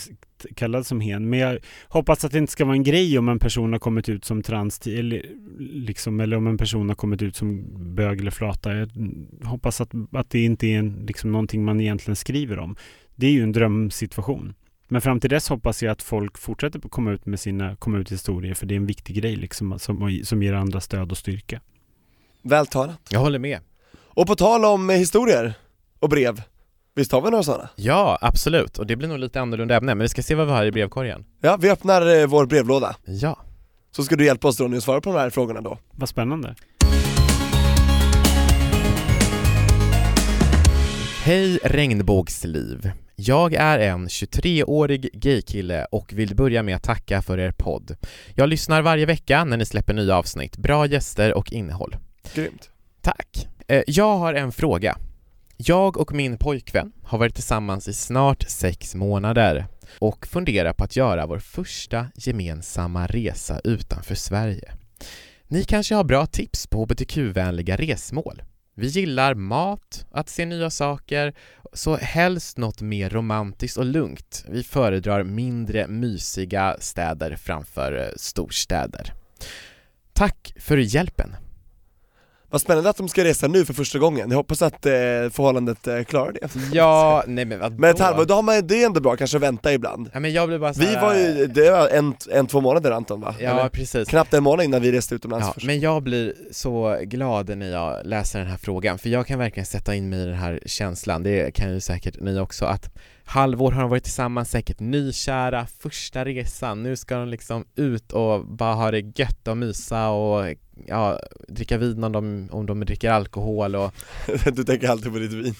kallad som hen. Men jag hoppas att det inte ska vara en grej om en person har kommit ut som trans eller, liksom, eller om en person har kommit ut som bög eller flata. Jag hoppas att, att det inte är en, liksom, någonting man egentligen skriver om. Det är ju en drömsituation. Men fram till dess hoppas jag att folk fortsätter att komma ut med sina komma ut historier för det är en viktig grej liksom som, som ger andra stöd och styrka. Väl talat. Jag håller med. Och på tal om eh, historier och brev, visst har vi några sådana? Ja, absolut. Och det blir nog lite annorlunda ämne, men vi ska se vad vi har i brevkorgen. Ja, vi öppnar eh, vår brevlåda, Ja. så ska du hjälpa oss Ronny att svara på de här frågorna då. Vad spännande. Hej regnbågsliv! Jag är en 23-årig gaykille och vill börja med att tacka för er podd. Jag lyssnar varje vecka när ni släpper nya avsnitt, bra gäster och innehåll. Grymt. Tack! Eh, Jag har en fråga. Jag och min pojkvän har varit tillsammans i snart sex månader och funderar på att göra vår första gemensamma resa utanför Sverige. Ni kanske har bra tips på hbtq-vänliga resmål? Vi gillar mat, att se nya saker, så helst något mer romantiskt och lugnt. Vi föredrar mindre mysiga städer framför eh, storstäder. Tack för hjälpen! Vad spännande att de ska resa nu för första gången, jag hoppas att eh, förhållandet eh, klarar det Ja, nej men vadå? Men ett halvår, då har man, det är ändå bra kanske att vänta ibland Ja men jag blir bara så Vi var ju, det var en, en två månader Anton va? Ja Eller? precis Knappt en månad innan vi reste utomlands Ja, först. men jag blir så glad när jag läser den här frågan, för jag kan verkligen sätta in mig i den här känslan, det kan ju säkert ni också, att halvår har de varit tillsammans, säkert nykära, första resan, nu ska de liksom ut och bara ha det gött och mysa och ja, dricka vin om de, om de dricker alkohol och du tänker alltid på ditt vin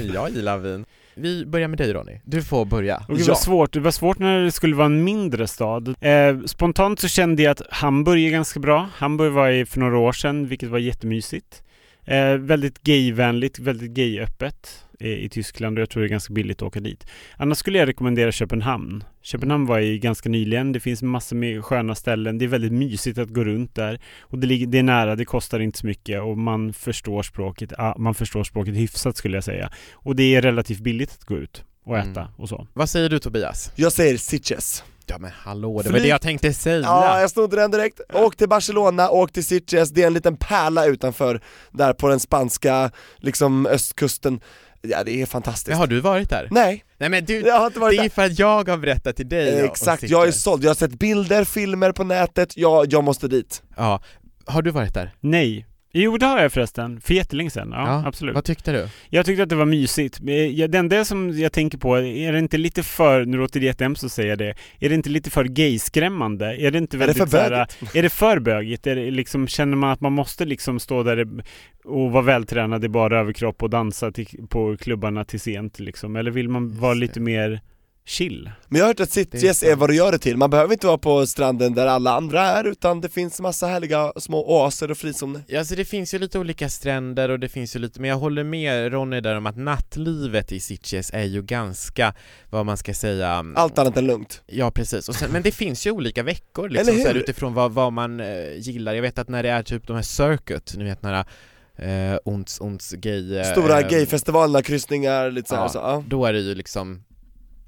jag gillar vin. Vi börjar med dig Ronny, du får börja. Och det Ja. var svårt, det var svårt när det skulle vara en mindre stad. Eh, spontant så kände jag att Hamburg är ganska bra. Hamburg var jag i för några år sedan, vilket var jättemysigt. Eh, väldigt gayvänligt, väldigt gayöppet eh, i Tyskland och jag tror det är ganska billigt att åka dit. Annars skulle jag rekommendera Köpenhamn. Köpenhamn var jag i ganska nyligen. Det finns massor med sköna ställen. Det är väldigt mysigt att gå runt där. Och det, ligger, det är nära, det kostar inte så mycket och man förstår språket. Ja, man förstår språket hyfsat skulle jag säga. Och det är relativt billigt att gå ut och äta Mm. och så. Vad säger du Tobias? Jag säger Sitges Ja men hallå, det Flyg- var det jag tänkte säga! Ja, jag snodde den direkt. Åk till Barcelona, åk till Sitges, det är en liten pärla utanför, där på den spanska, liksom östkusten Ja det är fantastiskt Men har du varit där? Nej, Nej men du, jag har inte varit det är där för att jag har berättat till dig Exakt, jag är såld, jag har sett bilder, filmer på nätet, jag, jag måste dit Ja, har du varit där? Nej. Jo, det har jag förresten. För jättelänge sedan. Ja, Ja, absolut. Vad tyckte du? Jag tyckte att det var mysigt. Jag- Det enda som jag tänker på, är det inte lite för, nu låter det jättehemskt att säga det, är det inte lite för gayskrämmande? Är det inte Är det väldigt för bögigt? Är det för bögigt? Är det liksom, känner man att man måste liksom stå där och vara vältränad i bara överkropp och dansa till, på klubbarna till sent liksom? Eller vill man vara lite mer chill? Men jag har hört att är Sitges är, sant. vad du gör det till, man behöver inte vara på stranden där alla andra är utan det finns massa härliga små oaser och frizoner Ja, alltså det finns ju lite olika stränder och det finns ju lite, men jag håller med Ronny där om att nattlivet i Sitges är ju ganska, vad man ska säga mm, Allt annat än lugnt Ja precis, och sen, men det finns ju olika veckor Eller liksom, så här, hur? utifrån vad, vad man eh, gillar, jag vet att när det är typ de här circuit, ni vet några eh, ons, ons gay eh, Stora gayfestivalerna, kryssningar, lite Ja. så, ja. Då är det ju liksom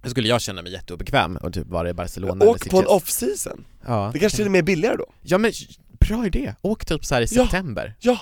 då skulle jag känna mig jätteobekväm och typ vara i Barcelona eller Åk på en off-season, Ja, det kanske till och med är billigare då. Ja men bra idé! Åk typ så här i Ja. september. Ja,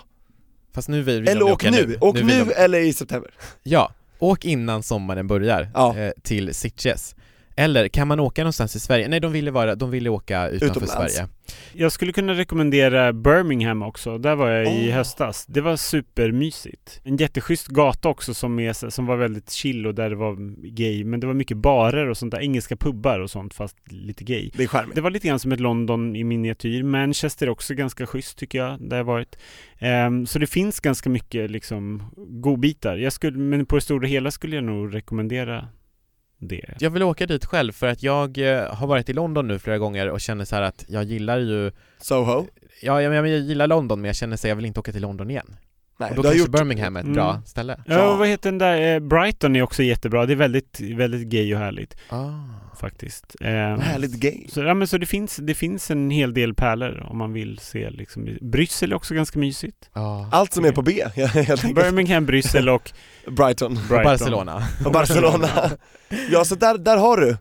Fast nu vill, eller åk åka nu, åk vill nu de- eller i september. Ja, åk innan sommaren börjar Ja. eh, till Sitges Eller kan man åka någonstans i Sverige? Nej de ville, vara, de ville åka utanför Utomlands. Sverige Jag skulle kunna rekommendera Birmingham också. Där var jag i Åh. höstas. Det var supermysigt. En jätteschysst gata också som, är, som var väldigt chill och där det var gay. Men det var mycket barer och sånt där. Engelska pubbar och sånt fast lite gay. Det är charmigt Det var lite grann som ett London i miniatyr. Manchester är också ganska schysst tycker jag, där jag varit. Ehm, så det finns ganska mycket liksom godbitar. Jag skulle, men på det stora hela skulle jag nog rekommendera det. Jag vill åka dit själv för att jag eh, har varit i London nu flera gånger och känner så här att jag gillar ju Soho? Ja, jag, jag, jag gillar London men jag känner så här, jag vill inte åka till London igen Nej, Och då du har kanske gjort Birmingham är ett Mm. bra ställe Ja, Ja. och vad heter den där? Eh, Brighton är också jättebra. Det är väldigt, väldigt gay och härligt ah. faktiskt. Ehm, härligt gay Så, ja, men så det, finns, det finns en hel del pärlor om man vill se liksom. Bryssel är också ganska mysigt. Ja. Allt som är på B, enkelt Birmingham, Bryssel och Brighton Brighton. Och Barcelona och Barcelona Ja så där, där har du,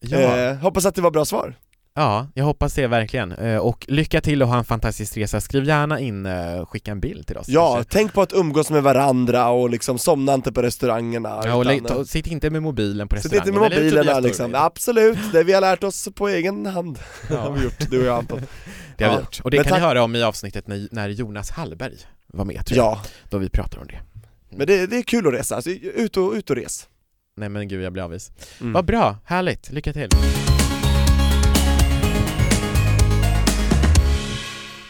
Ja, eh, hoppas att det var bra svar ja, jag hoppas det verkligen. Eh, Och lycka till och ha en fantastisk resa. Skriv gärna in, eh, skicka en bild till oss. Ja, kanske. tänk på att umgås med varandra och liksom somna inte på restaurangerna Ja, och utan, ta, sitt inte med mobilen på Sitt restaurangen. inte med mobilerna Tobias liksom, absolut, det vi har lärt oss på egen hand Ja. har vi gjort, du och jag Anton Det har vi Ja. gjort. Och det Men kan ni höra om i avsnittet när, när Jonas Hallberg var med tror jag, Ja, då vi pratar om det. men det, det är kul att resa, alltså, ut, och, ut och res Nej men gud, jag blir avis. Mm. Vad bra, härligt, lycka till!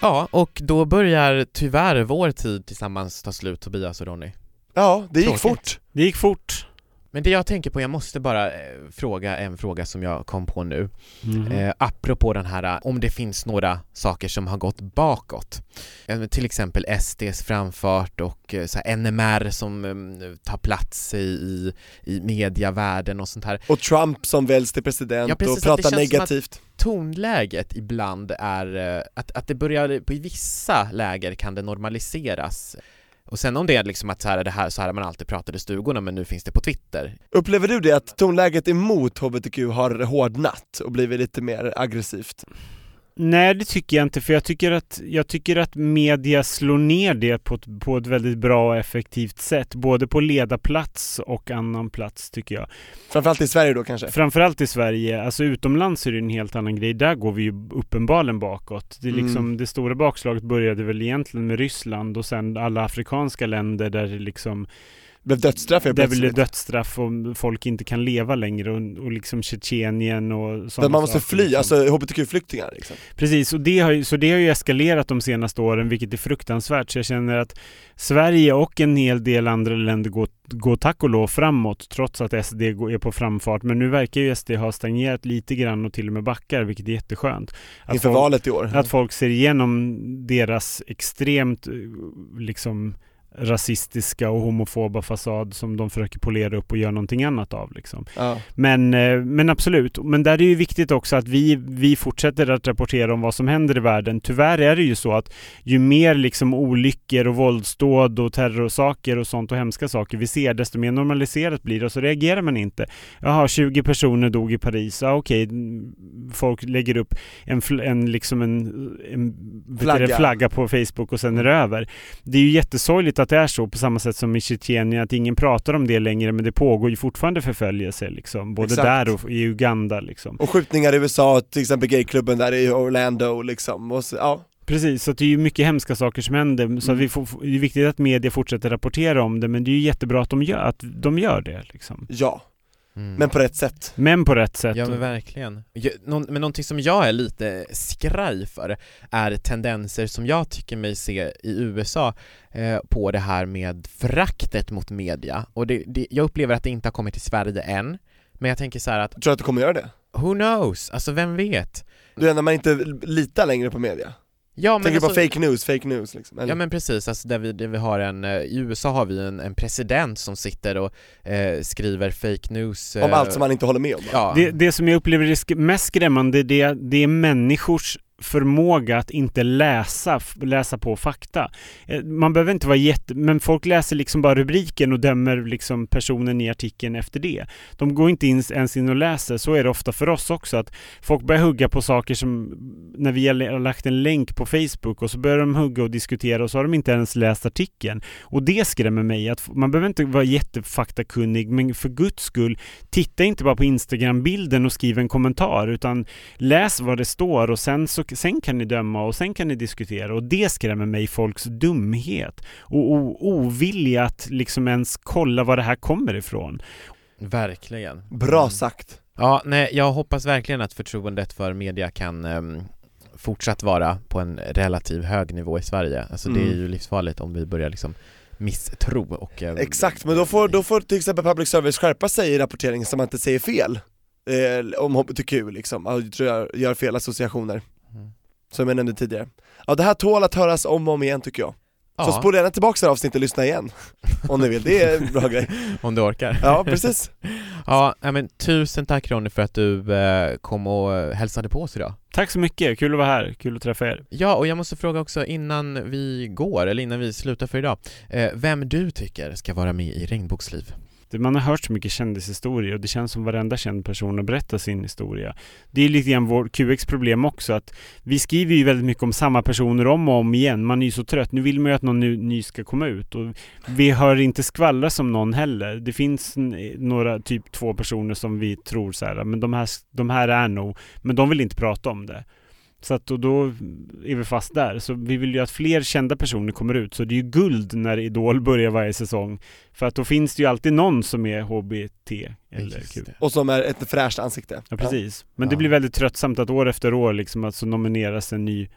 Ja, och då börjar tyvärr vår tid tillsammans ta slut, Tobias och Ronny. Ja, det gick Tråkigt. fort Det gick fort. Men det jag tänker på, jag måste bara eh, fråga en fråga som jag kom på nu. Mhm. Eh, apropå den här, eh, om det finns några saker som har gått bakåt. Eh, till exempel SDs framfart och eh, så här NMR som eh, tar plats i, i, i mediavärlden och sånt här. Och Trump som väljs till president Ja, precis, och pratar negativt Tonläget ibland är, eh, att, att det börjar, på i vissa läger kan det normaliseras. Och sen om det är liksom att så här, det här, så här man alltid pratade i stugorna men nu finns det på Twitter. Upplever du det att tonläget emot HBTQ har hårdnat och blivit lite mer aggressivt? Nej, det tycker jag inte, för jag tycker att, jag tycker att media slår ner det på ett, på ett väldigt bra och effektivt sätt, både på ledarplats och annan plats tycker jag. Framförallt i Sverige då kanske? Framförallt i Sverige, alltså utomlands är det en helt annan grej. Där går vi ju uppenbarligen bakåt. Det, liksom, Mm. det stora bakslaget började väl egentligen med Ryssland och sen alla afrikanska länder där det liksom Blev dödsstraff där det plötsligt. dödsstraff och folk inte kan leva längre och, och liksom Tjetjenien och Där sådana man måste saker, fly, liksom. alltså HBTQ-flyktingar liksom. Precis, och det har ju, så det har ju eskalerat de senaste åren, vilket är fruktansvärt. Så jag känner att Sverige och en hel del andra länder går, går tack och lov framåt, trots att SD är på framfart. Men nu verkar ju SD ha stagnerat lite grann och till och med backar, vilket är jätteskönt. Att Inför folk, valet i år. Att folk ser igenom deras extremt eh, liksom rasistiska och homofoba fasad som de försöker polera upp och göra någonting annat av. Liksom. Ja. Men, eh, men absolut, men där är det ju viktigt också att vi, vi fortsätter att rapportera om vad som händer i världen. Tyvärr är det ju så att ju mer liksom olyckor och våldsdåd och terrorsaker och sånt och hemska saker vi ser, desto mer normaliserat blir det och så reagerar man inte. Jaha, 20 personer dog i Paris, ja okej, folk lägger upp en, en liksom en, en Flagga. flagga på Facebook och sen är det över. Det är ju jättesorgligt att det är så på samma sätt som i Tjetjenien, att ingen pratar om det längre men det pågår ju fortfarande förföljelse liksom, både Exakt. där och i Uganda liksom. Och skjutningar i USA, till exempel gayklubben där i Orlando liksom, och så, ja. Precis, så det är ju mycket hemska saker som händer. Så Mm. vi får, det är viktigt att media fortsätter rapportera om det, men det är ju jättebra att de gör, att de gör det. Liksom. Ja, Mm. men på rätt sätt. Men på rätt sätt. Ja men verkligen. Någon, men någonting som jag är lite skraj för är tendenser som jag tycker mig se i USA eh, på det här med föraktet mot media. Och det, det, jag upplever att det inte har kommit till Sverige än, men jag tänker så här att Tror du att du kommer göra det? who knows? Alltså vem vet? Du är när man inte litar längre på media? Ja men Tänker alltså, på fake news, fake news liksom. Eller? Ja men precis, alltså där vi, där vi har en, eh, i USA har vi en, en president som sitter och eh, skriver fake news Om eh, allt som man inte håller med om. Ja, Det, det som jag upplever är mest skrämmande, det, är- det är människors förmåga att inte läsa, läsa på fakta. Eh, man behöver inte vara jätte... Men folk läser liksom bara rubriken och dömer liksom personen i artikeln efter det. De går inte in, ens in och läser. Så är det ofta för oss också. Att folk börjar hugga på saker som... När vi har lagt en länk på Facebook och så börjar de hugga och diskutera och så har de inte ens läst artikeln. Och det skrämmer mig. att Man behöver inte vara jättefaktakunnig men för guds skull titta inte bara på Instagram-bilden och skriv en kommentar utan läs vad det står och sen, så, sen kan ni döma och sen kan ni diskutera och det skrämmer mig folks dumhet och o, ovilja att liksom ens kolla var det här kommer ifrån. verkligen. Bra Mm. sagt. Ja, nej, jag hoppas verkligen att förtroendet för media kan ehm, fortsatt vara på en relativ hög nivå i Sverige. Alltså det är Mm. ju livsfarligt om vi börjar liksom misstro och... ehm, Exakt, men då får, då får till exempel public service skärpa sig i rapporteringen så man inte säger fel eh, om HBTQ liksom, Ja, jag tror jag gör fel associationer Mm. Som jag nämnde tidigare Ja det här tål att höras om och om igen tycker jag Så Ja, spola gärna tillbaka det här avsnittet och lyssna igen Om ni vill, det är en bra grej om du orkar. Ja precis Ja, men tusen tack Ronny för att du eh, kom och eh, hälsade på oss idag. Tack så mycket, kul att vara här, kul att träffa er. Ja, och jag måste fråga också innan vi går, eller innan vi slutar för idag, eh, vem du tycker ska vara med i Regnboksliv? Man har hört så mycket kändishistorier och det känns som varenda känd person har berättat sin historia. Det är lite grann vår QX problem också att vi skriver ju väldigt mycket om samma personer om och om igen. Man är ju så trött. Nu vill man ju att någon ny, ny ska komma ut och vi hör inte skvallra som någon heller. Det finns några, typ två personer som vi tror så här, men de här, de här är nog, men de vill inte prata om det. Så att då, då är vi fast där. Så vi vill ju att fler kända personer kommer ut. Så det är ju guld när Idol börjar varje säsong. För att då finns det ju alltid någon som är HBT eller Q. det. Och som är ett fräscht ansikte Ja precis. Men det Ja. blir väldigt tröttsamt att år efter år liksom att så nomineras en ny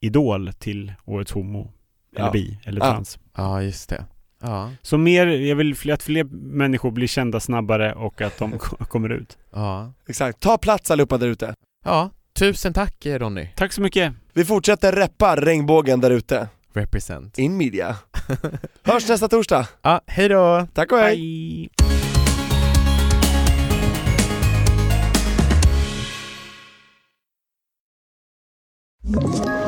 Idol till Årets Homo. Eller Ja. bi, eller Ja. trans. Ja, just det. Ja, Så mer, jag vill att fler människor blir kända snabbare och att de ko- kommer ut. ja. Exakt, ta plats allihopa där ute Ja, tusen tack Ronny. Tack så mycket! Vi fortsätter reppa regnbågen där ute, Represent. in media Hörs nästa torsdag, Ja, hej då! tack och hej! Hej! Ett